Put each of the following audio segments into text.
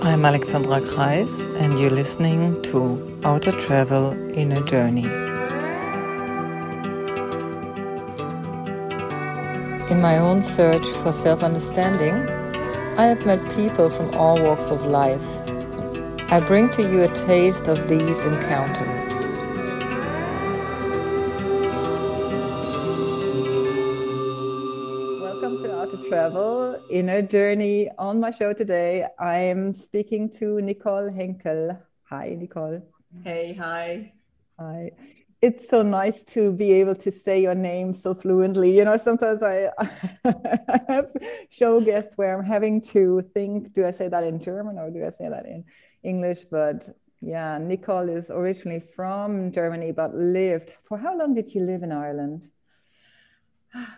I'm Alexandra Kreis, and you're listening to Outer Travel Inner Journey. In my own search for self understanding, I have met people from all walks of life. I bring to you a taste of these encounters. Journey. On my show today, I'm speaking to Nicole Henkel. Hi, Nicole. Hey, hi. Hi. It's so nice to be able to say your name so fluently. You know, sometimes I, I have show guests where I'm having to think, do I say that in German or do I say that in English? But yeah, Nicole is originally from Germany but lived. For how long did you live in Ireland?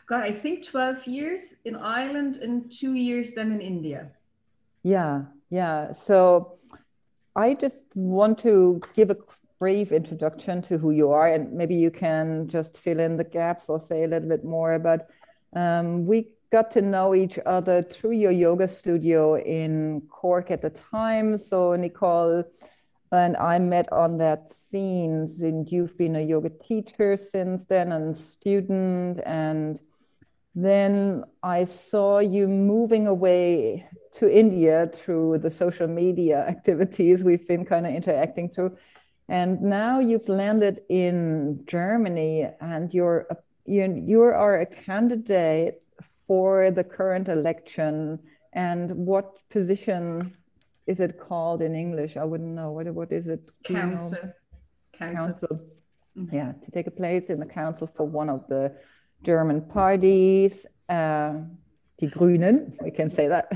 God, I think 12 years in Ireland and two years then in India. Yeah, yeah. So I just want to give a brief introduction to who you are, and maybe you can just fill in the gaps or say a little bit more. But um, we got to know each other through your yoga studio in Cork at the time. So, Nicole and I met on that scene, and you've been a yoga teacher since then and student. And then I saw you moving away to India through the social media activities we've been kind of interacting through. And now you've landed in Germany and you're, you, you are a candidate for the current election. And what position is it called in English? I wouldn't know. What, what is it? Council. Council. council. Mm-hmm. Yeah, to take a place in the council for one of the German parties. Uh, Die Grünen, we can say that.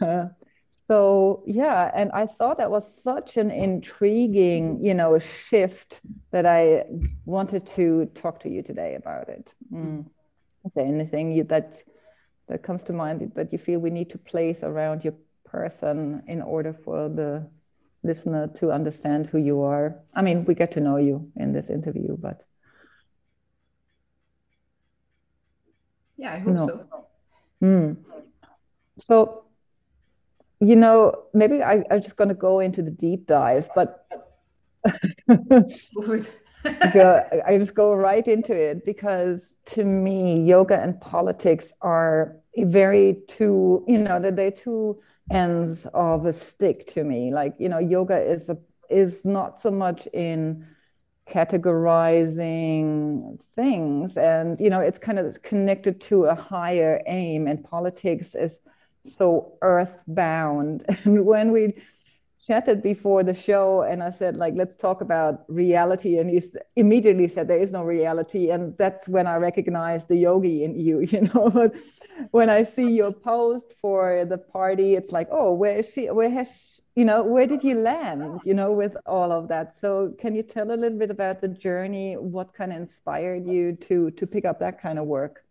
uh, so yeah and i thought that was such an intriguing you know shift that i wanted to talk to you today about it mm. is there anything you, that that comes to mind that you feel we need to place around your person in order for the listener to understand who you are. I mean we get to know you in this interview but yeah i hope so. Mm. so you know, maybe I, I'm just going to go into the deep dive, but I just go right into it because to me, yoga and politics are very two, you know, that they're two ends of a stick to me. Like, you know, yoga is a is not so much in categorizing things and you know it's kind of connected to a higher aim and politics is so earthbound. And when we chatted before the show, and I said, like, let's talk about reality, and he immediately said there is no reality, and that's when I recognized the yogi in you. You know, when I see your post for the party, it's like, oh, where is she? Where has she, you know where did you land you know with all of that so can you tell a little bit about the journey what kind of inspired you to to pick up that kind of work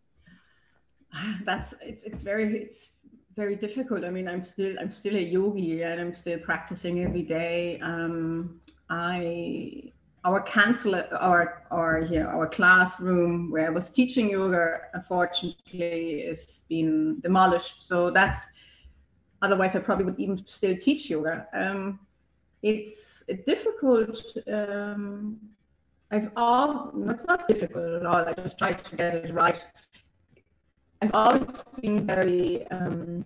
that's it's it's very it's very difficult. I mean, I'm still I'm still a yogi and I'm still practicing every day. Um, I our cancel our our yeah our classroom where I was teaching yoga unfortunately is been demolished. So that's otherwise I probably would even still teach yoga. Um, it's difficult. Um, I've all it's not difficult at all. I just try to get it right. I've always been very um,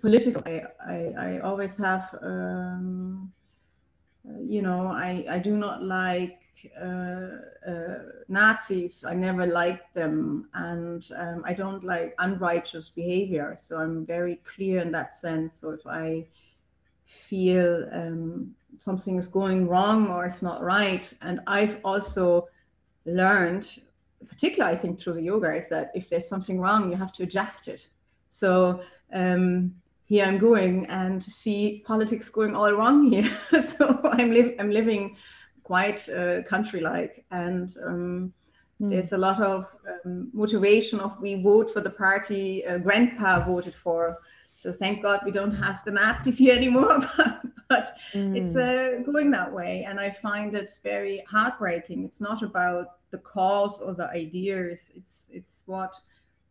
political. I, I, I, always have, um, you know, I, I do not like uh, uh, Nazis. I never liked them. And um, I don't like unrighteous behavior. So I'm very clear in that sense. So if I feel um, something is going wrong or it's not right, and I've also learned particularly I think through the yoga is that if there's something wrong, you have to adjust it. So um, here I'm going and see politics going all wrong here. so I'm, li- I'm living quite uh, country-like, and um, mm. there's a lot of um, motivation of we vote for the party uh, grandpa voted for. So thank God we don't have the Nazis here anymore. but mm. it's uh, going that way, and I find it's very heartbreaking. It's not about the cause or the ideas. It's it's what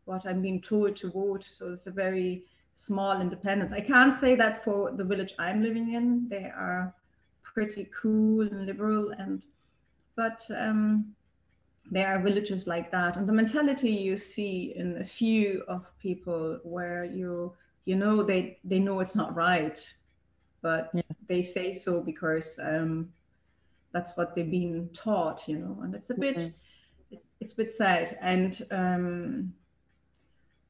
what I'm being told to vote. So it's a very small independence. I can't say that for the village I'm living in. They are pretty cool and liberal, and but um, there are villages like that, and the mentality you see in a few of people where you you know they they know it's not right, but yeah. they say so because um, that's what they've been taught, you know, and it's a bit mm-hmm. it's a bit sad. And um,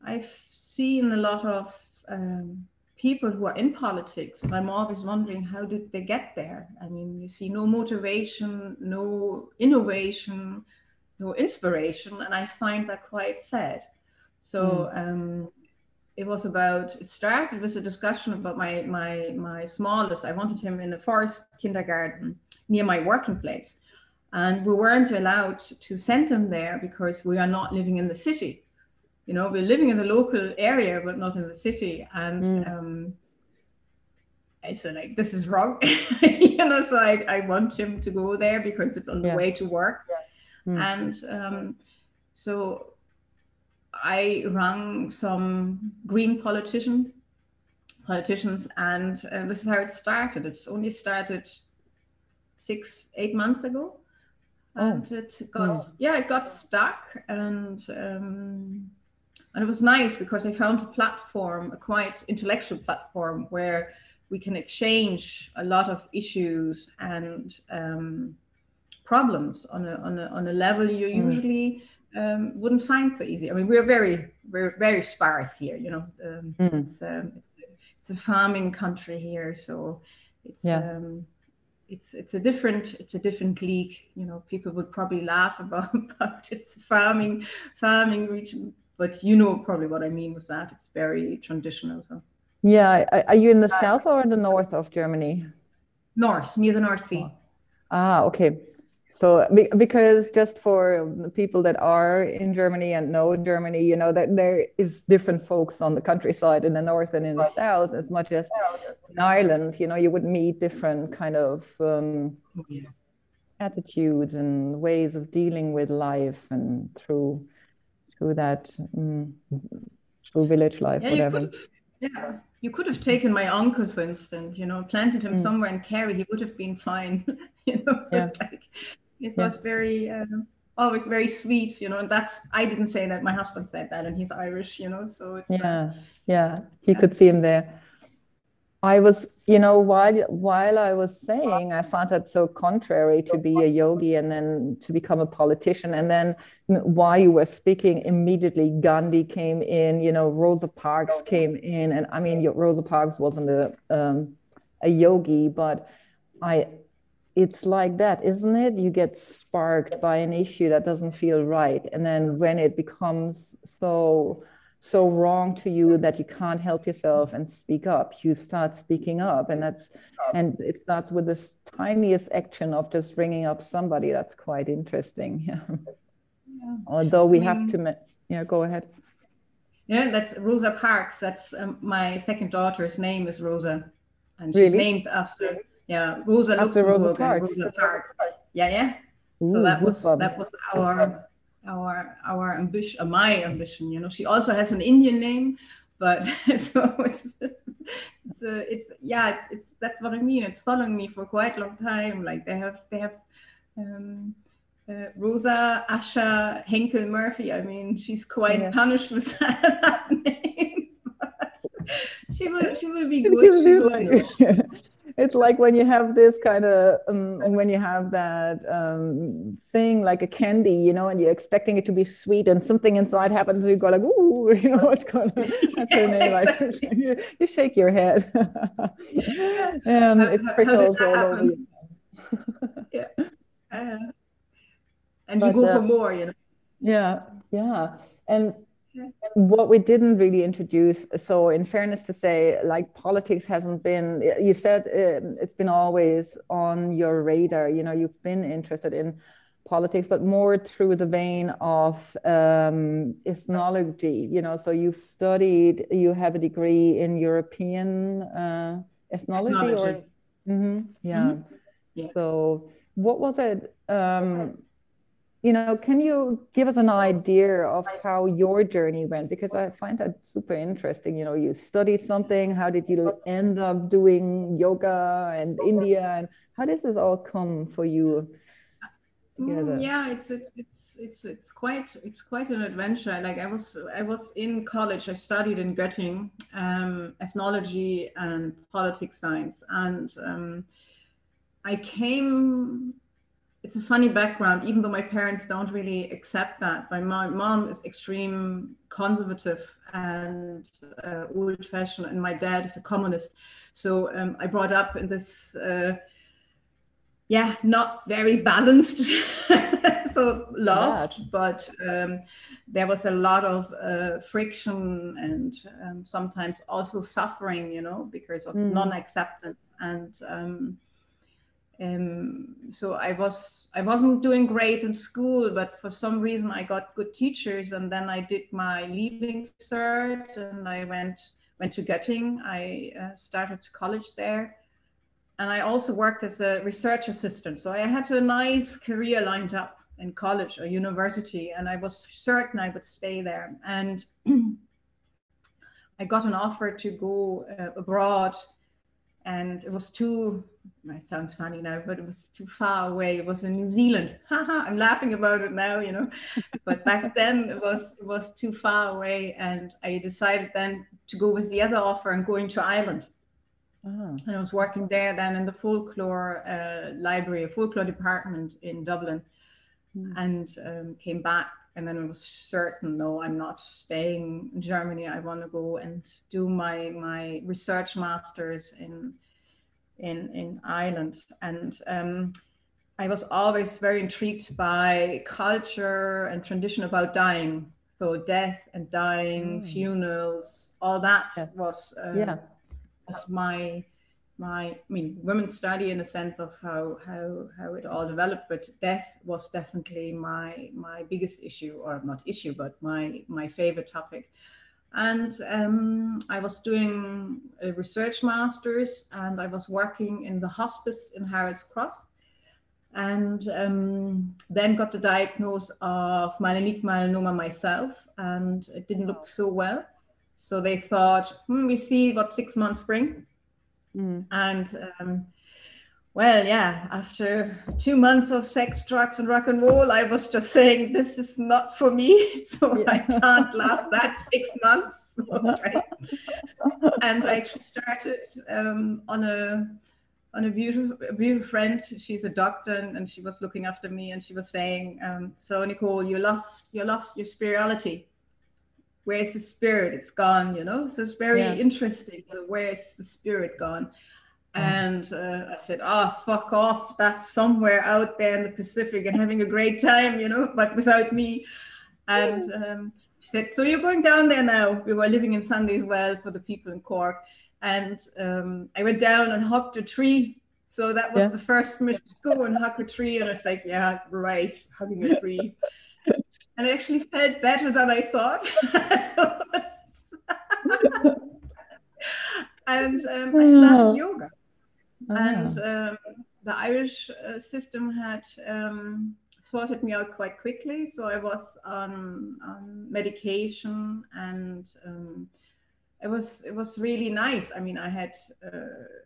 I've seen a lot of um, people who are in politics, and I'm always wondering how did they get there? I mean, you see no motivation, no innovation, no inspiration, and I find that quite sad. So mm. um, it was about it started with a discussion about my my my smallest. I wanted him in a forest kindergarten near my working place. And we weren't allowed to send them there because we are not living in the city. You know, we're living in the local area, but not in the city. And mm. um, I said, like, this is wrong. you know, so I, I want him to go there because it's on the way to work. Yeah. Mm. And um, so I rang some green politician politicians, and uh, this is how it started. It's only started six, eight months ago. Oh. And it got, mm. yeah, it got stuck. And, um, and it was nice because I found a platform, a quite intellectual platform where we can exchange a lot of issues and um, problems on a, on, a, on a level you mm. usually um, wouldn't find so easy. I mean, we're very, we're very sparse here, you know, um, mm. it's, um, it's, a farming country here. So it's, yeah. Um, it's it's a different it's a different league. You know, people would probably laugh about about it's farming farming region, but you know probably what I mean with that. It's very traditional. So. Yeah, are you in the uh, south or in the north of Germany? North, near the North Sea. Ah, okay. So because just for people that are in Germany and know Germany, you know that there is different folks on the countryside in the north and in the south, as much as in Ireland, you know, you would meet different kind of um, yeah. attitudes and ways of dealing with life and through through that um, through village life, yeah, whatever. Yeah, you could have taken my uncle, for instance, you know, planted him mm. somewhere in Kerry, he would have been fine. you know, so yeah. like it yeah. was very um, always very sweet you know and that's i didn't say that my husband said that and he's irish you know so it's uh, yeah uh, yeah you yeah. could see him there i was you know while while i was saying i found that so contrary to be a yogi and then to become a politician and then while you were speaking immediately gandhi came in you know rosa parks came in and i mean rosa parks wasn't a um, a yogi but i it's like that, isn't it? You get sparked by an issue that doesn't feel right. And then when it becomes so so wrong to you that you can't help yourself and speak up, you start speaking up. And that's and it starts with this tiniest action of just ringing up somebody. That's quite interesting. Yeah. yeah. Although we I mean, have to yeah, go ahead. Yeah, that's Rosa Parks. That's um, my second daughter's name is Rosa. And she's really? named after yeah, Rosa Luxemburg Rosa Parks. Rosa Parks. Yeah, yeah. Ooh, so that was that was our our our ambition, uh, my ambition. You know, she also has an Indian name, but so it's just, it's, uh, it's yeah, it's that's what I mean. It's following me for quite a long time. Like they have they have. Um, uh, Rosa Asha Henkel Murphy. I mean, she's quite yeah. punished with that name. she will she will be good. She will it's like when you have this kind of um, when you have that um, thing like a candy you know and you're expecting it to be sweet and something inside happens and you go like ooh you know what's going on that's her name like you, you, shake your head. And it prickles all over you yeah. Uh, and but, you go uh, for more you know? Yeah. Yeah. And what we didn't really introduce so in fairness to say like politics hasn't been you said um, it's been always on your radar you know you've been interested in politics but more through the vein of um, ethnology you know so you've studied you have a degree in european uh, ethnology, ethnology. or mm-hmm, yeah. Mm-hmm. yeah so what was it um, you know, can you give us an idea of how your journey went? Because I find that super interesting. You know, you studied something. How did you end up doing yoga and India? And how does this all come for you? Together? Mm, yeah, it's it's it's it's it's quite it's quite an adventure. Like I was I was in college. I studied in Göttingen um, ethnology and politics science, and um, I came it's a funny background, even though my parents don't really accept that. My mom, mom is extreme conservative and uh, old fashioned, and my dad is a communist. So um, I brought up in this, uh, yeah, not very balanced. so loved, but um, there was a lot of uh, friction and um, sometimes also suffering, you know, because of mm. non acceptance. And um, so I was I wasn't doing great in school, but for some reason I got good teachers, and then I did my leaving cert, and I went went to Göttingen. I uh, started college there, and I also worked as a research assistant. So I had a nice career lined up in college or university, and I was certain I would stay there. And I got an offer to go uh, abroad and it was too it sounds funny now but it was too far away it was in new zealand i'm laughing about it now you know but back then it was it was too far away and i decided then to go with the other offer and going to ireland oh. and i was working there then in the folklore uh, library a folklore department in dublin mm. and um, came back and then I was certain, no, I'm not staying in Germany. I want to go and do my my research masters in in in Ireland. And um, I was always very intrigued by culture and tradition about dying. So death and dying, mm. funerals, all that yeah. was um, yeah. was my my I mean women's study in the sense of how how how it all developed, but death was definitely my my biggest issue, or not issue, but my my favorite topic. And um, I was doing a research master's, and I was working in the hospice in Harold's Cross, and um, then got the diagnosis of malignant melanoma myself, and it didn't look so well. So they thought, hmm, we see what six months bring Mm. And um, well, yeah, after two months of sex, drugs, and rock and roll, I was just saying, this is not for me. So yeah. I can't last that six months. and I actually started um, on a on a beautiful, a beautiful friend. She's a doctor, and, and, she was looking after me, and she was saying, um, "So Nicole, you lost, you lost your spirituality where's the spirit? It's gone, you know. So it's very yeah. interesting. So where's the spirit gone? Mm. And uh, I said, oh, fuck off. That's somewhere out there in the Pacific and having a great time, you know, but without me. And um, she said, so you're going down there now. We were living in Sunday's Well for the people in Cork. And um, I went down and hugged a tree. So that was yeah. the first mission go and hug a tree. And I was like, yeah, right, hugging a tree and I actually felt better than I thought. and um, I started oh. yoga. Oh. And um, the Irish uh, system had um, sorted me out quite quickly. So I was on, on medication and um, it was it was really nice. I mean, I had uh,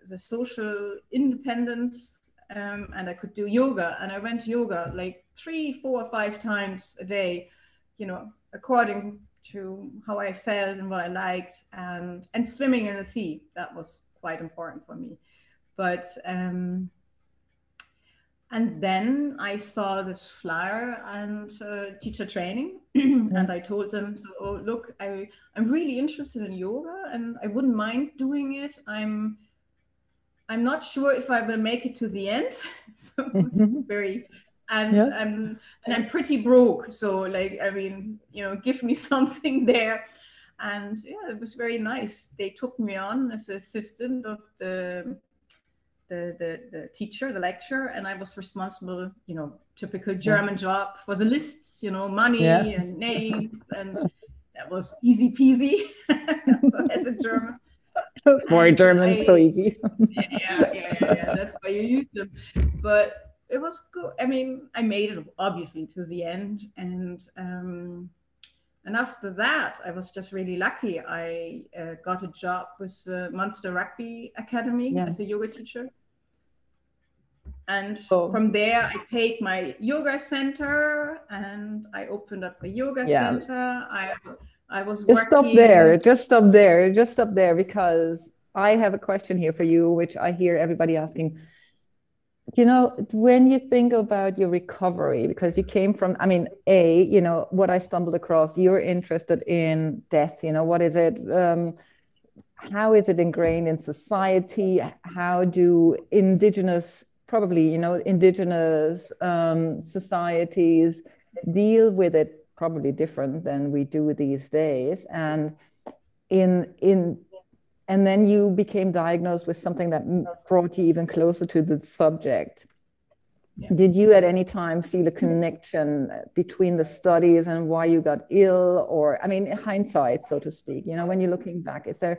the social independence um, and I could do yoga. And I went yoga like three, four, five times a day, you know, according to how I felt and what I liked, and and swimming in the sea. That was quite important for me. But um, and then I saw this flyer and uh, teacher training, and I told them, so, oh, look, I, I'm really interested in yoga and I wouldn't mind doing it. I'm I'm not sure if I will make it to the end. so it's very and yeah. I'm and I'm pretty broke. So like I mean, you know, give me something there. And yeah, it was very nice. They took me on as assistant of the the, the, the teacher, the lecturer, and I was responsible, you know, typical German yeah. job for the lists, you know, money yeah. and names, and that was easy peasy so as a German. More German, I, so easy. yeah, yeah, yeah, yeah, that's why you use them. But it was good. I mean, I made it obviously to the end, and um, and after that, I was just really lucky. I uh, got a job with uh, Munster Rugby Academy yeah. as a yoga teacher. And oh. from there, I paid my yoga center and I opened up a yoga yeah. center. I, I was just working... stop there. Just stop there. Just stop there because I have a question here for you, which I hear everybody asking you know when you think about your recovery because you came from i mean a you know what i stumbled across you're interested in death you know what is it um, how is it ingrained in society how do indigenous probably you know indigenous um, societies deal with it probably different than we do these days. And in in and then you became diagnosed with something that brought you even closer to the subject. Yeah. did you at any time feel a connection between the studies and why you got ill? Or i mean hindsight so to speak you know when you're looking back is there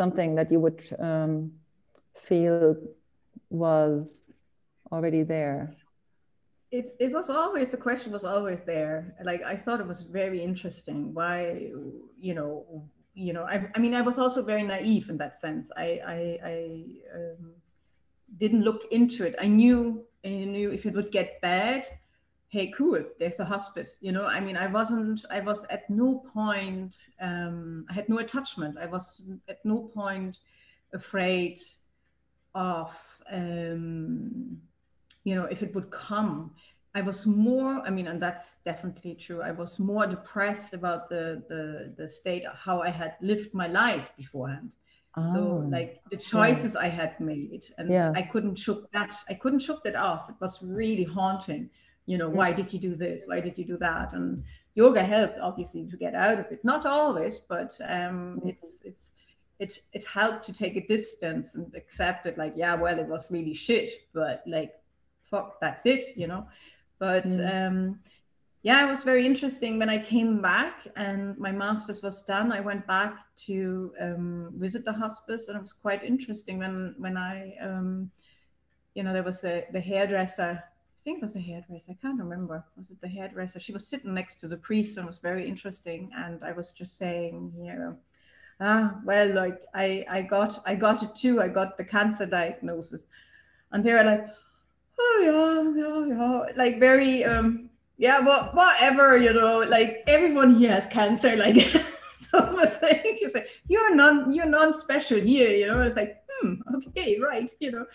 something that you would um, feel was already there it, it was always the question was always there like i thought it was very interesting why you know you know, I, I mean, I was also very naive in that sense. I, I, I um, didn't look into it. I knew, I knew if it would get bad, hey, cool, there's a hospice. You know, I mean, I wasn't, I was at no point, um, I had no attachment. I was at no point afraid of, um, you know, if it would come. I was more, I mean, and that's definitely true. I was more depressed about the the the state of how I had lived my life beforehand. Oh, so like the choices yeah. I had made, and yeah. I couldn't shook that. I couldn't shook that off. It was really haunting. You know, yeah. why did you do this? Why did you do that? And yoga helped obviously to get out of it. Not always, but um, mm-hmm. it's it's it it helped to take a distance and accept it. Like, yeah, well, it was really shit, but like, fuck, that's it. You know. But mm. um, yeah, it was very interesting when I came back and my master's was done. I went back to um, visit the hospice, and it was quite interesting when when I, um, you know, there was a the hairdresser. I think it was a hairdresser. I can't remember. Was it the hairdresser? She was sitting next to the priest, and it was very interesting. And I was just saying, you know, ah, well, like I I got I got it too. I got the cancer diagnosis, and they were like oh yeah, yeah, yeah, like very um yeah, well, whatever, you know, like everyone here has cancer, like so it was like it's like you're non you're non special here, you know. It's like, hmm, okay, right, you know.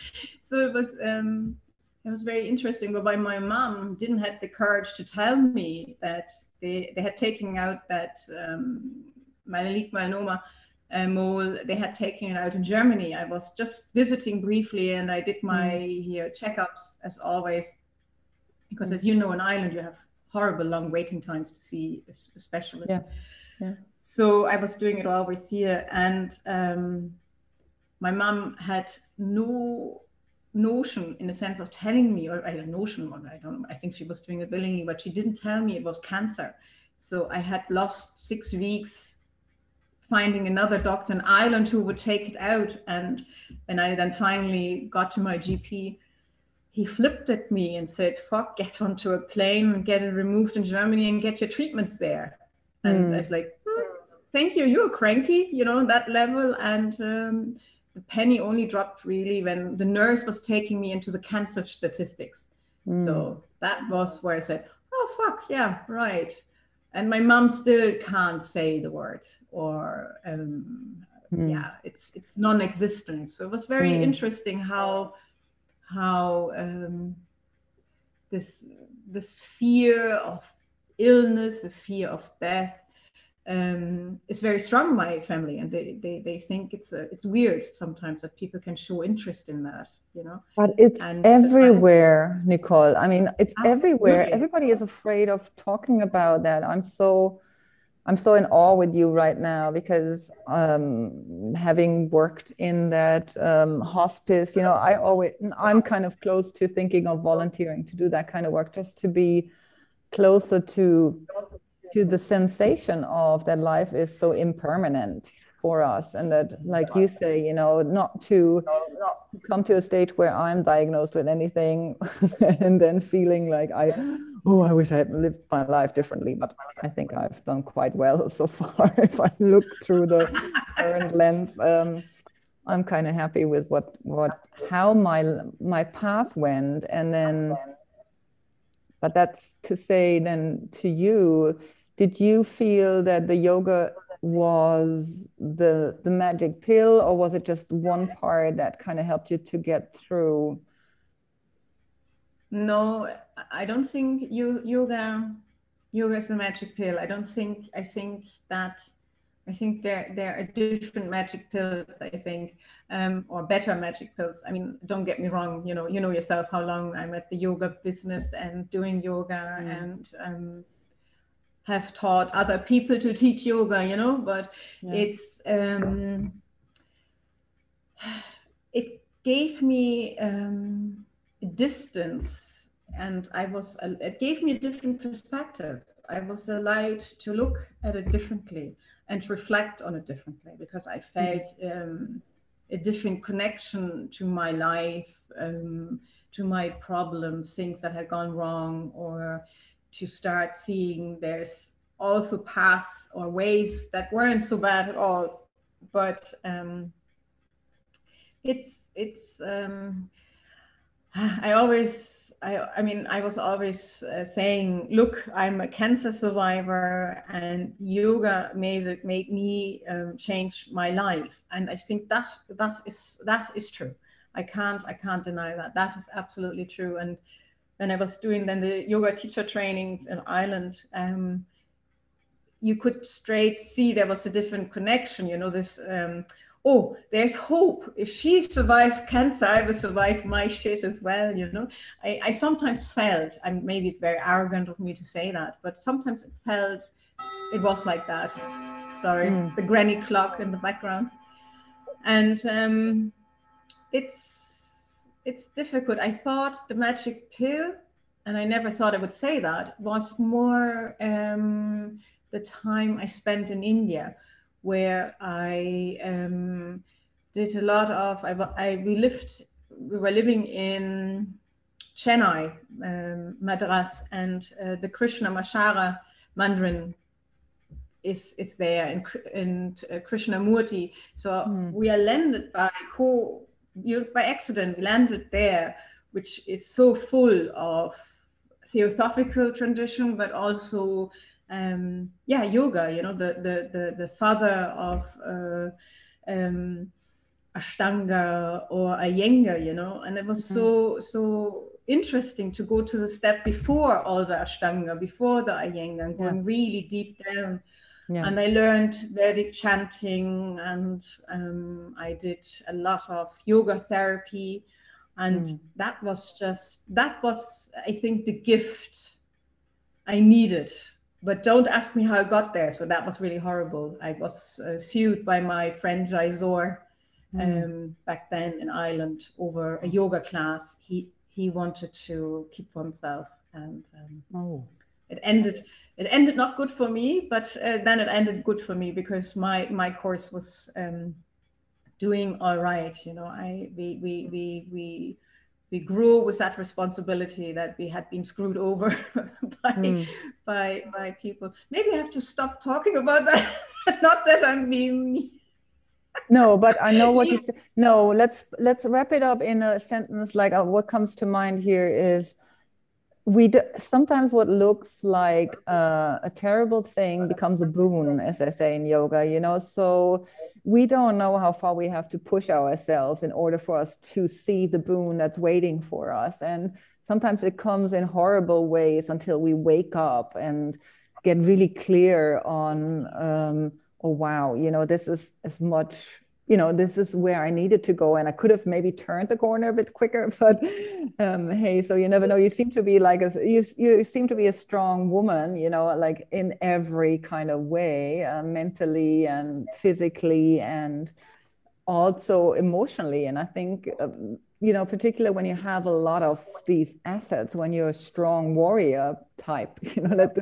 So it was um it was very interesting. But by my mom didn't have the courage to tell me that they, they had taken out that um malignant myeloma uh, mole. They had taken it out in Germany. I was just visiting briefly, and I did my mm. here checkups as always, because mm. as you know, in Ireland you have horrible long waiting times to see a, specialist. Yeah. yeah. So I was doing it always here, and um, my mom had no notion in the sense of telling me, or I don't notion, or I don't. I think she was doing it willingly, but she didn't tell me it was cancer. So I had lost six weeks finding another doctor in Ireland who would take it out. And when I then finally got to my GP, he flipped at me and said, fuck, get onto a plane and get it removed in Germany and get your treatments there. And mm. I was like, hmm, thank you, you're cranky, you know, that level. And um, the penny only dropped really when the nurse was taking me into the cancer statistics. Mm. So that was where I said, oh, fuck, yeah, right. And my mom still can't say the word or um, mm. yeah, it's it's non-existent. So it was very mm. interesting how how um, this this fear of illness, the fear of death, um, is very strong in my family, and they, they, they think it's a, it's weird sometimes that people can show interest in that, you know. But it's and everywhere, Nicole. I mean, it's absolutely. everywhere. Everybody is afraid of talking about that. I'm so I'm so in awe with you right now because um, having worked in that um, hospice, you know, I always I'm kind of close to thinking of volunteering to do that kind of work, just to be closer to to the sensation of that life is so impermanent. For us and that like you say you know not to not come to a stage where i'm diagnosed with anything and then feeling like i oh i wish i had lived my life differently but i think i've done quite well so far. If i look through the current lens um, i'm kind of happy with what what how my my path went and then but that's to say then to you did you feel that the yoga was the the magic pill or was it just one part that kind of helped you to get through? No i don't think you yoga yoga is the magic pill. I don't think i think that i think there there are different magic pills i think um, or better magic pills. I mean don't get me wrong you know you know yourself how long i'm at the yoga business and doing yoga mm. and um, have taught other people to teach yoga, you know, but yeah. it's um, it gave me um, distance, and I was it gave me a different perspective. I was allowed to look at it differently and reflect on it differently because I felt um, a different connection to my life, um, to my problems, things that had gone wrong, or to start seeing there's also paths or ways that weren't so bad at all. But um, it's it's um, I always I I mean I was always uh, saying, look, I'm a cancer survivor, and yoga made it made me um, change my life, and I think that that is that is true. I can't I can't deny that. That is absolutely true. And when I was doing then the yoga teacher trainings in Ireland, um, you could straight see there was a different connection. You know this. Um, oh, there's hope. If she survived cancer, I will survive my shit as well. You know, I, I sometimes felt, and maybe it's very arrogant of me to say that, but sometimes it felt it was like that. Sorry, mm. the granny clock in the background, and um, it's it's difficult. I thought the magic pill, and I never thought I would say that, was more um, the time I spent in India, where I um, did a lot of. I, I, we lived. We were living in Chennai, um, Madras, and uh, the Krishnamacharya Mandiram is is there, and, and uh, Krishnamurti. So mm. we are landed by co you by accident we landed there, which is so full of theosophical tradition, but also um, yeah, yoga. You know, the the the, the father of uh, um, Ashtanga or Iyengar. You know, and it was mm-hmm. so so interesting to go to the step before all the Ashtanga, before the Iyengar, and going yeah. really deep down. Yeah. And I learned Vedic chanting, and um, I did a lot of yoga therapy, and mm. that was just that was, I think, the gift I needed but don't ask me how I got there. So that was really horrible. I was uh, sued by my friend Jaizor mm. um, back then in Ireland over a yoga class. He he wanted to keep for himself, and um, oh. it ended. It ended not good for me, but uh, then it ended good for me because my my course was um, doing all right. You know, I we we we we we grew with that responsibility that we had been screwed over by mm. by by people. Maybe I have to stop talking about that. Not that I'm being no but i know what you say no let's let's wrap it up in a sentence like uh, what comes to mind here is we do, sometimes what looks like uh, a terrible thing becomes a boon as i say in yoga you know? So we don't know how far we have to push ourselves in order for us to see the boon that's waiting for us. And sometimes it comes in horrible ways until we wake up and get really clear on um, oh wow you know this is as much you know this is where i needed to go and i could have maybe turned the corner a bit quicker but um, hey so you never know. You seem to be like a you, you seem to be a strong woman you know like in every kind of way uh, mentally and physically and also emotionally. And i think um, you know particularly when you have a lot of these assets when you're a strong warrior type you know that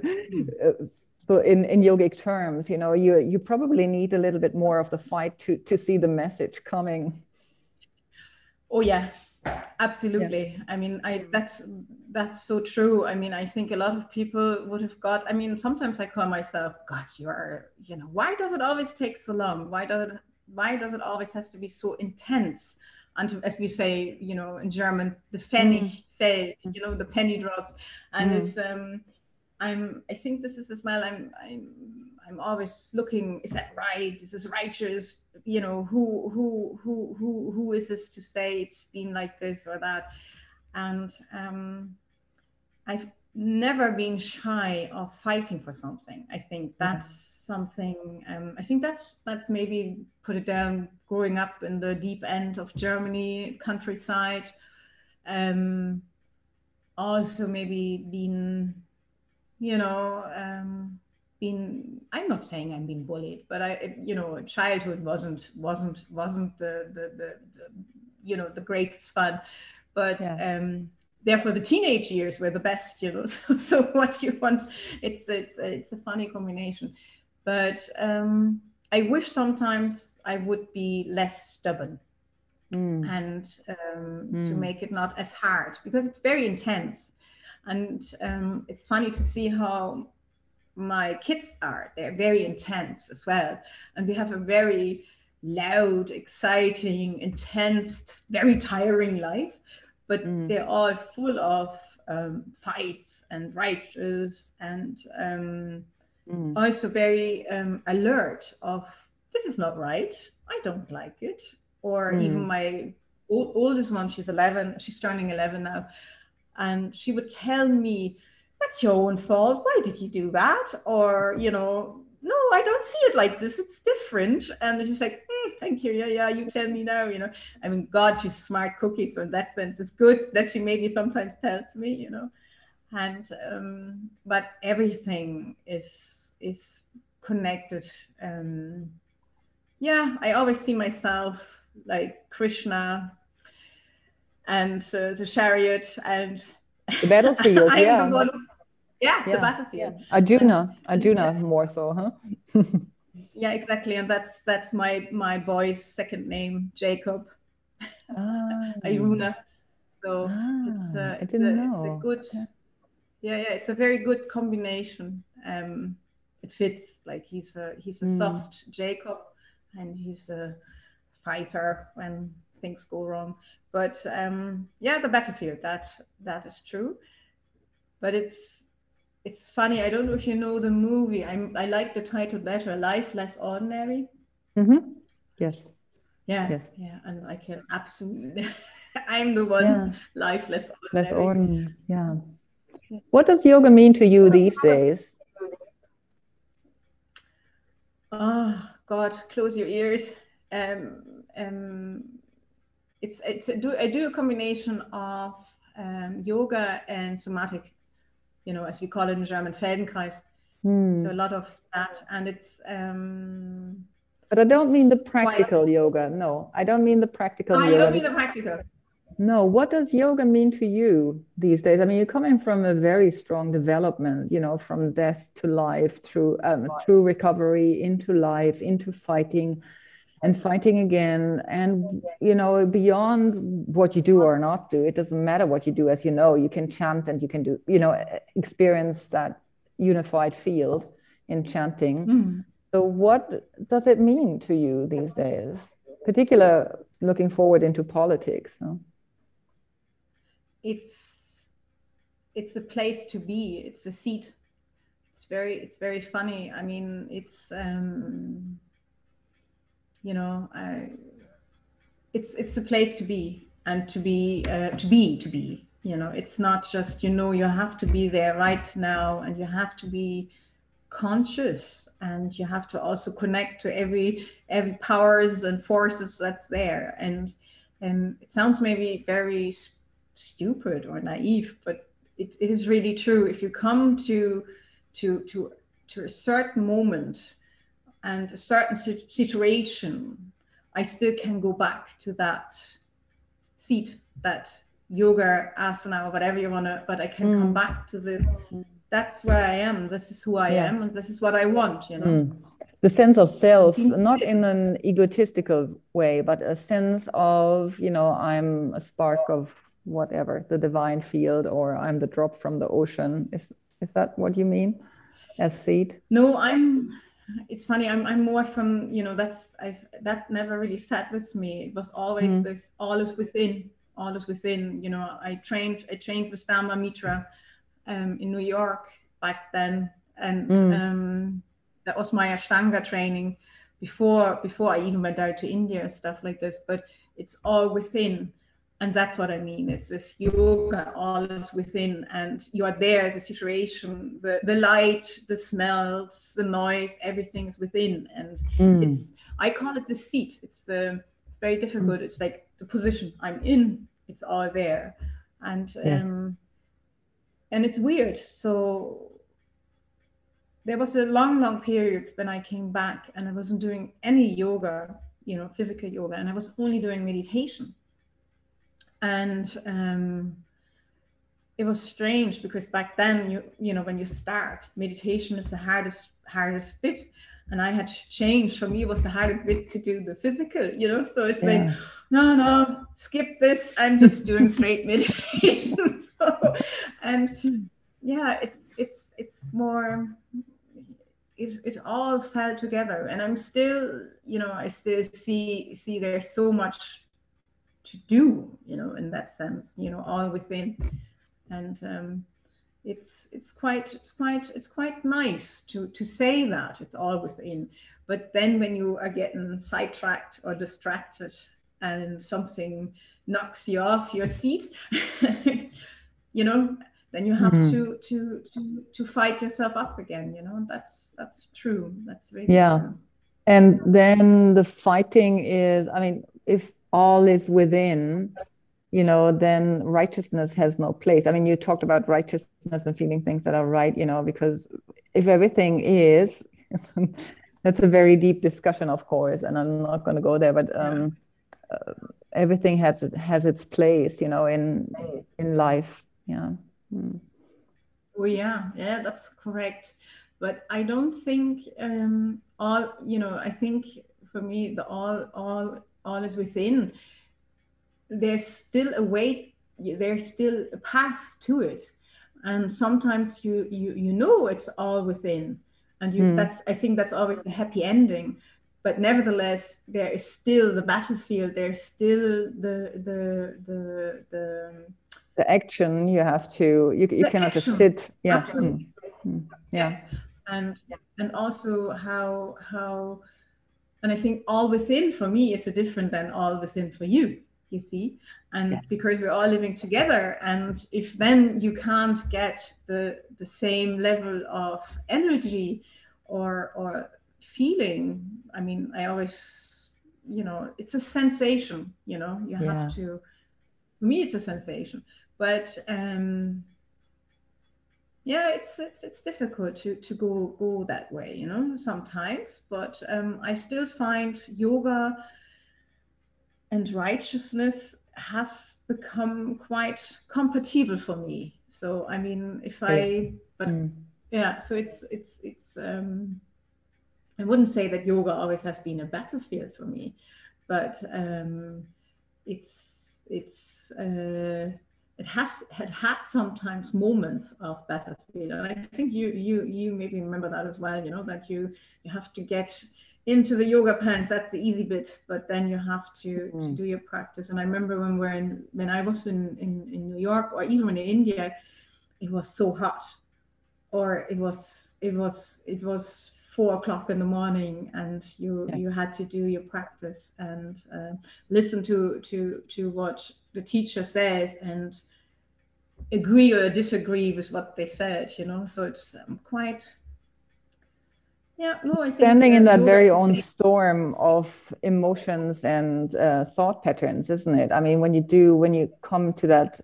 uh, so in, in yogic terms, you know, you you probably need a little bit more of the fight to to see the message coming. Oh yeah, absolutely. Yeah. I mean, I that's that's so true. I mean, I think a lot of people would have got. I mean, sometimes I call myself, God, you are, you know, why does it always take so long? Why does it why does it always has to be so intense? And as we say, you know, in German, the Pfennig mm. fällt, you know, the penny drops, and mm. it's um I'm I think this is as well I'm I'm I'm always looking is that right is this righteous you know who who who who who is this to say it's been like this or that and um I've never been shy of fighting for something I think mm-hmm. that's mm-hmm. something um, I think that's that's maybe put it down growing up in the deep end of Germany countryside um also maybe been you know, um, been I'm not saying I'm being bullied, but I you know, childhood wasn't wasn't wasn't the the, the, the you know the greatest fun. But yeah. um therefore the teenage years were the best, you know. So, so what you want, it's it's it's a funny combination. But um I wish sometimes I would be less stubborn. Mm. and um, mm. to make it not as hard because it's very intense and um, it's funny to see how my kids are. They're very intense as well. And we have a very loud, exciting, intense, very tiring life. But mm. they're all full of um, fights and righteous and um, mm. also very um, alert of this is not right. I don't like it. Or mm. even my oldest one, she's 11, she's turning 11 now and she would tell me that's your own fault. Why did you do that? Or you know no i don't see it like this. It's different. And she's like mm, thank you. Yeah yeah you tell me now you know. I mean god she's smart cookie so in that sense it's good that she maybe sometimes tells me you know. And um but everything is is connected. Um yeah i always see myself like krishna and uh, the chariot and the battlefield. yeah. The one, yeah, yeah, the battlefield. Yeah. Arjuna, Arjuna more so, huh? yeah, exactly, and that's that's my my boy's second name, Jacob. Ah. Aruna. So ah, it's, uh, it's, a, it's, a, good. Yeah. yeah, yeah, it's a very good combination. Um, it fits. Like he's a he's a mm. soft Jacob, and he's a fighter when things go wrong. But um, yeah, the battlefield that that is true. But it's it's funny. I don't know if you know the movie. I'm I like the title better. Life less ordinary. Mm-hmm. Yes. Yeah. Yes. Yeah. And I can absolutely. I'm the one. Yeah. Life less ordinary. Less ordinary. Yeah. What does yoga mean to you these days? Oh God, close your ears. Um, um, it's it's a do I do a combination of um, yoga and somatic, you know, as we call it in German, Feldenkrais. Mm. So a lot of that, and it's. Um, but I don't mean the practical quite... yoga. No, I don't mean the practical ah, yoga. I don't mean the practical. No, what does yoga mean to you these days? I mean, you're coming from a very strong development, you know, from death to life, through um, through recovery into life, into fighting and fighting again. And you know beyond what you do or not do it doesn't matter what you do as you know you can chant and you can do you know experience that unified field in chanting. Mm. so what does it mean to you these days particular looking forward into politics no? it's it's a place to be. It's a seat. It's very it's very funny. I mean it's um you know I, it's it's a place to be and to be uh, to be to be you know. It's not just you know you have to be there right now and you have to be conscious and you have to also connect to every every powers and forces that's there. And and it sounds maybe very stupid or naive but it, it is really true. If you come to to to to a certain moment and a certain situation, I still can go back to that seat, that yoga asana or whatever you want to, but I can mm. come back to this that's where I am. This is who I yeah. am, and this is what I want. You know. Mm. The sense of self, not in an egotistical way, but a sense of, you know, I'm a spark of whatever, the divine field, or I'm the drop from the ocean. Is is that what you mean? As seed? No, I'm it's funny i'm, I'm more from you know that's i've that never really sat with me. It was always mm. this all is within all is within. You know i trained i trained with Dharma Mitra um, in new york back then. And mm. um, that was my ashtanga training before before i even went out to india and stuff like this. But it's all within and that's what I mean. It's this yoga, all is within, and you are there as a situation. The the light, the smells, the noise, everything is within, and mm. it's. I call it the seat. It's the. It's very difficult. Mm. It's like the position I'm in. It's all there, and yes. um, and it's weird. So there was a long, long period when I came back, and I wasn't doing any yoga, you know, physical yoga, and I was only doing meditation and um, it was strange because back then you you know when you start meditation is the hardest hardest bit. And i had changed for me it was the hardest bit to do the physical you know? So it's yeah. like no no skip this. I'm just doing straight meditation. So and yeah it's it's it's more it, it all fell together. And i'm still you know i still see see there's so much to do you know in that sense you know all within and um, it's it's quite it's quite it's quite nice to to say that it's all within but then when you are getting sidetracked or distracted and something knocks you off your seat you know then you have mm-hmm. to, to to to fight yourself up again you know that's that's true that's really yeah true. and then the fighting is i mean if all is within, you know, then righteousness has no place. I mean, you talked about righteousness and feeling things that are right, you know, because if everything is, that's a very deep discussion, of course, and I'm not going to go there, but um, uh, everything has has its place, you know, in in life. Yeah. Mm. Oh yeah, yeah, that's correct. But I don't think um, all, you know, I think for me the all all all is within, there's still a way, there's still a path to it. And sometimes you you you know it's all within. And you mm. that's I think that's always the happy ending. But nevertheless, there is still the battlefield, there's still the the the the the action you have to you, you cannot action. just sit yeah mm. Mm. yeah and and also how how and I think all within for me is a different than all within for you, you see. And yeah. because we're all living together, and if then you can't get the the same level of energy or or feeling, I mean, I always, you know, it's a sensation, you know, you yeah. have to for me it's a sensation. But um yeah it's it's, it's difficult to to go go that way you know sometimes but um, i still find yoga and righteousness has become quite compatible for me so i mean if i but mm. yeah so it's it's it's um i wouldn't say that yoga always has been a battlefield for me but um it's it's uh it has had had sometimes moments of battlefield and i think you you you maybe remember that as well you know that you you have to get into the yoga pants that's the easy bit but then you have to, mm. to do your practice and i remember when we're in when i was in, in in new york or even in india it was so hot or it was it was it was four o'clock in the morning and you yeah. you had to do your practice and uh, listen to to to what the teacher says and agree or disagree with what they said you know? So it's um, quite yeah no i think standing in that very own storm of emotions and uh, thought patterns isn't it? I mean when you do when you come to that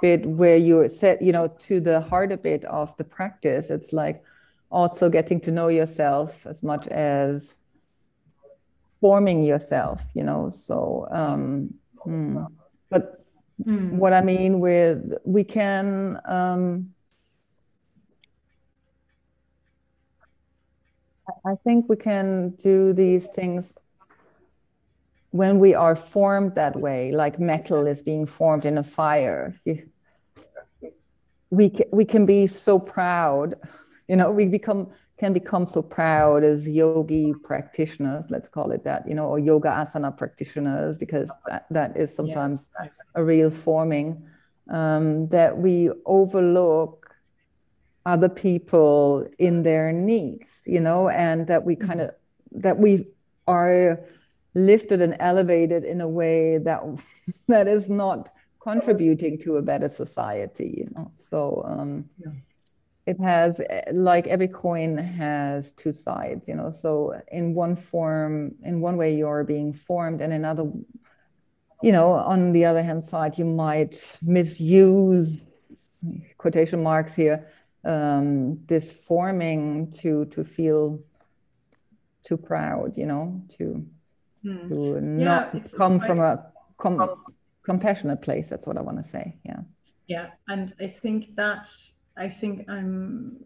bit where you set you know to the harder bit of the practice it's like also getting to know yourself as much as forming yourself you know? So um hmm. But mm. what I mean with we can. Um, I think we can do these things when we are formed that way, like metal is being formed in a fire. You, we can, we can be so proud, you know. We become can become so proud as yogi practitioners, let's call it that, you know, or yoga asana practitioners, because that, that is sometimes yeah. a real forming, um, that we overlook other people in their needs, you know, and that we kind of, that we are lifted and elevated in a way that that is not contributing to a better society, you know. So um, yeah it has like every coin has two sides you know? So in one form in one way you're being formed and another you know on the other hand side you might misuse quotation marks here um, this forming to to feel too proud you know? To hmm. to not yeah, come from a com- compassionate place that's what i want to say yeah. Yeah and i think that I think I'm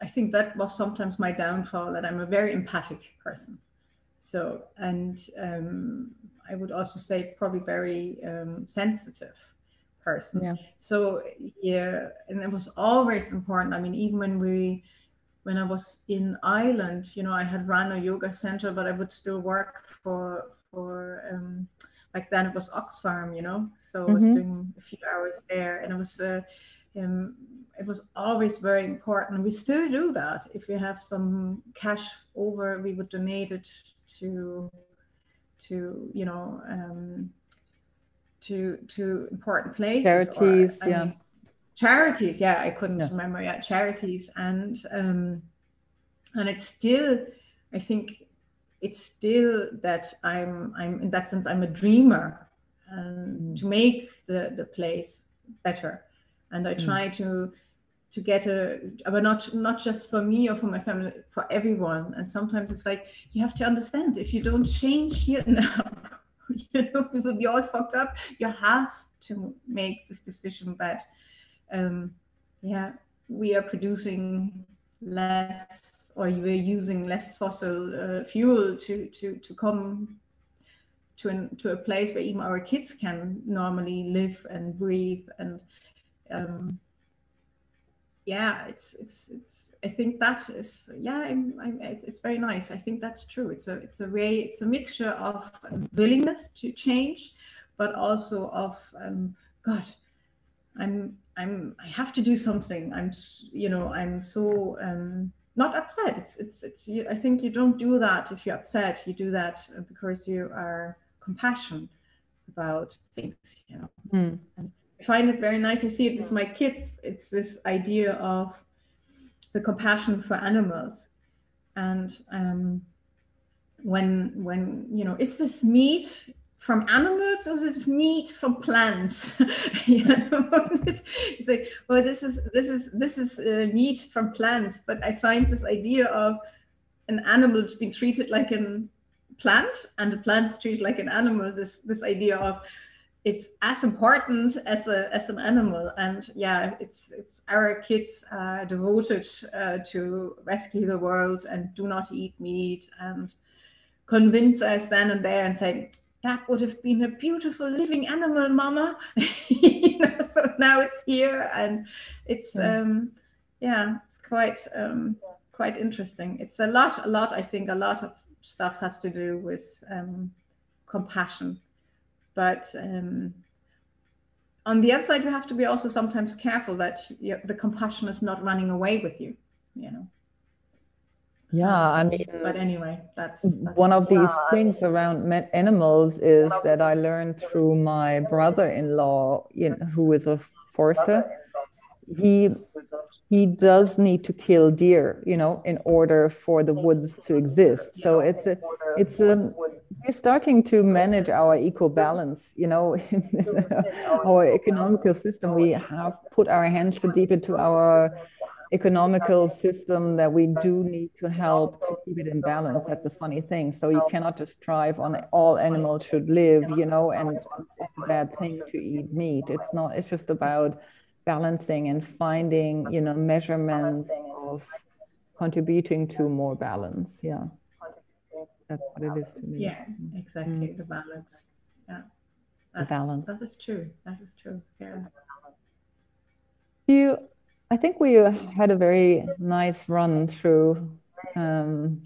I think that was sometimes my downfall that I'm a very empathic person. So and um, I would also say probably very um, sensitive person. Yeah. So yeah, and it was always important. I mean, even when we when I was in Ireland, you know, I had run a yoga center, but I would still work for for um, like then it was Oxfam, you know. So I was mm-hmm. doing a few hours there, and it was. Uh, um, it was always very important. We still do that. If we have some cash over, we would donate it to, to you know, um, to to important places. Charities, or, yeah. Mean, charities, yeah. I couldn't yeah. remember. Yeah, charities, and um, and it's still, I think, it's still that I'm I'm in that sense I'm a dreamer, and mm. to make the the place better and I mm. try mm. to to get a but not not just for me or for my family for everyone and sometimes it's like you have to understand if you don't change here now you know we will be all fucked up you have to make this decision that um yeah we are producing less or you are using less fossil uh, fuel to to to come to an, to a place where even our kids can normally live and breathe and um, yeah, it's it's it's. I think that is yeah, I'm, I'm, it's, it's very nice. I think that's true. It's a it's a way it's a mixture of willingness to change, but also of um, God, I'm I'm I have to do something. I'm you know I'm so um, not upset. It's it's it's. You, I think you don't do that if you're upset. You do that because you are compassionate about things. You know. Mm. And find it very nice. I see it with my kids. It's this idea of the compassion for animals, and um, when when you know, is this meat from animals or is it meat from plants? you know, you say, well, this is this is this is uh, meat from plants, but I find this idea of an animal being treated like a plant and the plant is treated like an animal. This this idea of it's as important as a as an animal. And yeah it's it's our kids are devoted uh, to rescue the world and do not eat meat and convince us then and there and say that would have been a beautiful living animal mama. You know so now it's here and it's mm. um yeah it's quite um quite interesting. It's a lot a lot i think a lot of stuff has to do with um compassion but um, on the other side, you have to be also sometimes careful that the compassion is not running away with you, you know. Yeah, I mean, but anyway, that's, that's one of these yeah. things around animals is that I learned through my brother-in-law, you know, who is a forester. He he does need to kill deer, you know, in order for the woods to exist. So it's a it's a we're starting to manage our eco balance you know our economical system. We have put our hands so deep into our economical system that we do need to help to keep it in balance. That's a funny thing. So you cannot just strive on all animals should live you know and it's a bad thing to eat meat. It's not it's just about balancing and finding you know measurements of contributing to more balance. Yeah. That's what it is to me. Yeah, exactly. Mm. The balance. Yeah. the balance. That is true. That is true. Yeah. You, I think we had a very nice run through um,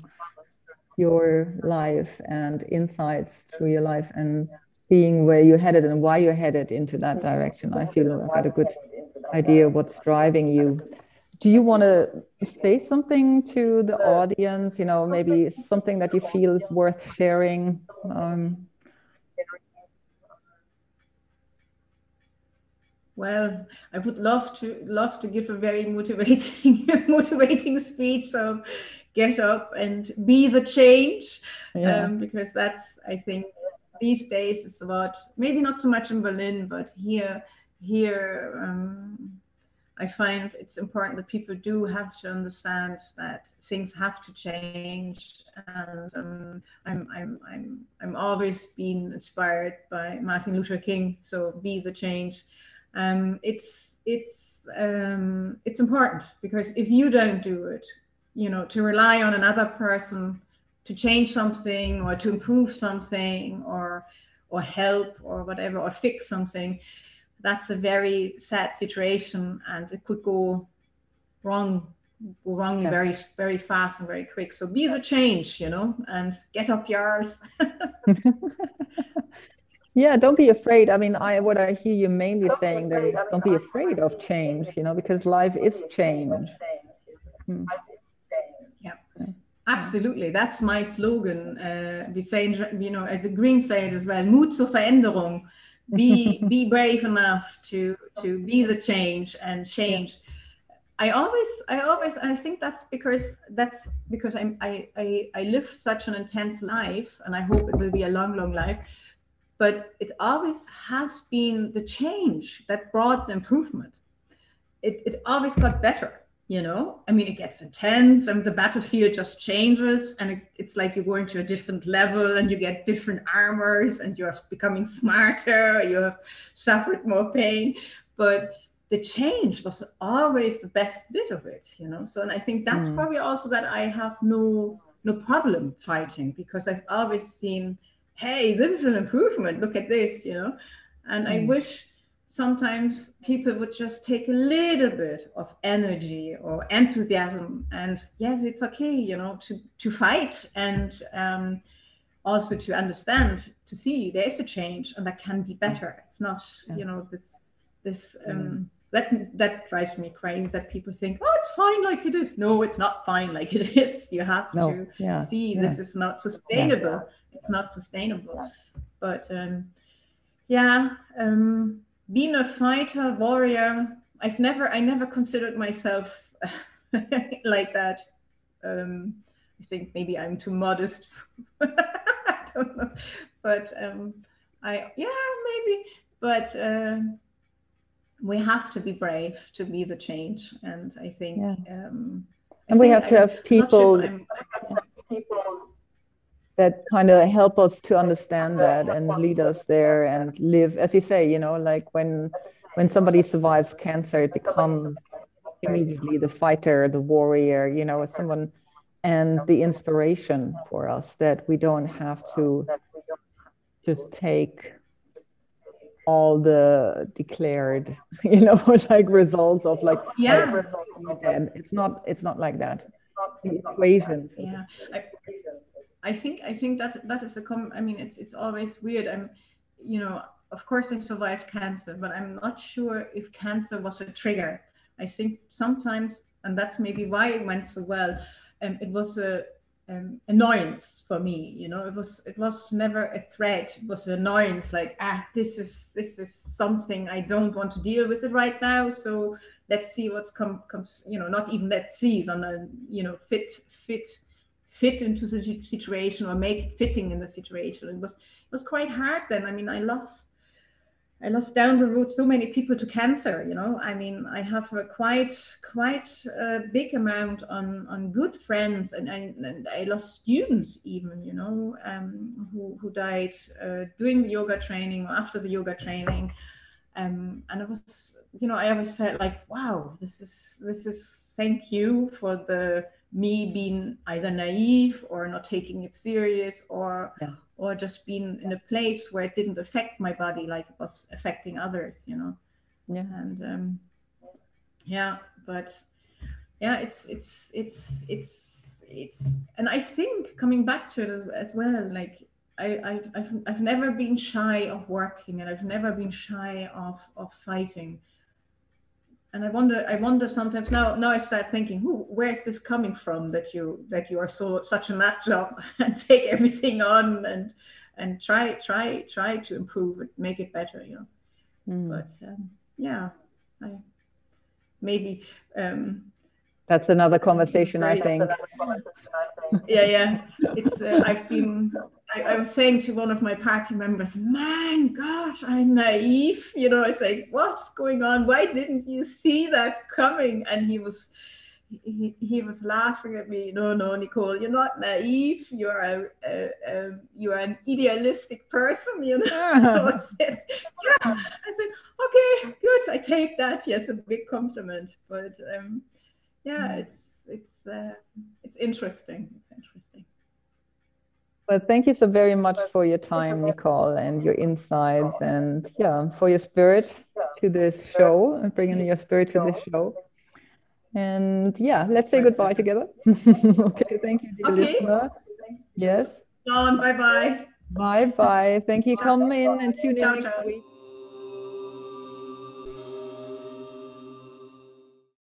your life and insights through your life and being where you're headed and why you're headed into that direction. I feel I've got a good idea of what's driving you. Do you want to say something to the audience? You know, maybe something that you feel is worth sharing. Um, well, I would love to love to give a very motivating motivating speech of get up and be the change, yeah. um, because that's I think these days is about maybe not so much in Berlin, but here here. Um, I find it's important that people do have to understand that things have to change, and um, I'm I'm I'm I'm always being inspired by Martin Luther King. So be the change. Um, it's it's um, it's important because if you don't do it, you know, to rely on another person to change something or to improve something or or help or whatever or fix something that's a very sad situation and it could go wrong go wrong yeah. very very fast and very quick. So be the change you know and get up yours yeah don't be afraid. I mean i what i hear you mainly saying there is don't be afraid of change you know because life is change. hmm. yeah. Absolutely, that's my slogan. Uh, we say, you know, as the Green say it as well, Mut zur Veränderung be be brave enough to to be the change and change. I always i always i think that's because that's because i'm i i, I lived such an intense life and i hope it will be a long long life but it always has been the change that brought the improvement. It, it always got better you know? I mean it gets intense and the battlefield just changes and it, it's like you're going to a different level and you get different armors and you're becoming smarter you have suffered more pain. But the change was always the best bit of it you know? So and i think that's mm. probably also that i have no no problem fighting because i've always seen hey this is an improvement. Look at this you know? And mm. i wish sometimes people would just take a little bit of energy or enthusiasm and yes it's okay you know to to fight and um, also to understand to see there is a change and that can be better it's not yeah. you know this this um, that that drives me crazy that people think oh it's fine like it is no it's not fine like it is you have no. to yeah. see yeah. this is not sustainable it's not sustainable but um yeah um being a fighter warrior. I've never i never considered myself like that. Um, i think maybe i'm too modest. I don't know. But um, i yeah maybe. But uh, we have to be brave to be the change. And i think yeah. um, and we have to have people people that kind of help us to understand that and lead us there and live as you say you know like when when somebody survives cancer it becomes immediately the fighter the warrior you know someone and the inspiration for us that we don't have to just take all the declared you know like results of like yeah. it's not it's not like that. The equation yeah. I, I think I think that that is a com. I mean, it's it's always weird. I'm, you know, of course I survived cancer, but I'm not sure if cancer was a trigger. I think sometimes, and that's maybe why it went so well. Um, it was a um, annoyance for me. You know, it was it was never a threat. It was an annoyance. Like ah, this is this is something I don't want to deal with it right now. So let's see what's come comes. You know, not even let's see. On a you know fit fit fit into the situation or make it fitting in the situation. It was it was quite hard then. I mean, I lost I lost down the road so many people to cancer. You know, I mean, I have a quite quite a big amount on on good friends, and, and, and I lost students even. You know, um, who who died uh, doing the yoga training or after the yoga training, um, and it was you know I always felt like wow, this is this is thank you for the me being either naive or not taking it serious or Yeah. or just being in a place where it didn't affect my body like it was affecting others you know Yeah. and um, yeah but yeah it's it's it's it's it's and i think coming back to it as, as well like I, I've, I've, I've never been shy of working and i've never been shy of of fighting and i wonder i wonder sometimes now now i start thinking who where's this coming from that you that you are so such a nut job and take everything on and and try try try to improve it make it better you know Mm. but um, yeah i maybe um That's another conversation, I think. yeah yeah it's uh, i've been I, I was saying to one of my party members man gosh i'm naive. You know i say what's going on? Why didn't you see that coming? And he was he, he was laughing at me. No no nicole you're not naive. You're a, a, a you're an idealistic person you know? So I said, yeah. I said okay good. I take that. Yes a big compliment. But um yeah Mm. it's it's uh, it's interesting. It's interesting Well, thank you so very much for your time, Nicole, and your insights, and yeah, for your spirit to this show and bringing your spirit to this show. And yeah, let's say goodbye together. okay, thank you, dear Okay. listener. Yes. Bye bye Bye bye. Thank you. Come in and tune in next week.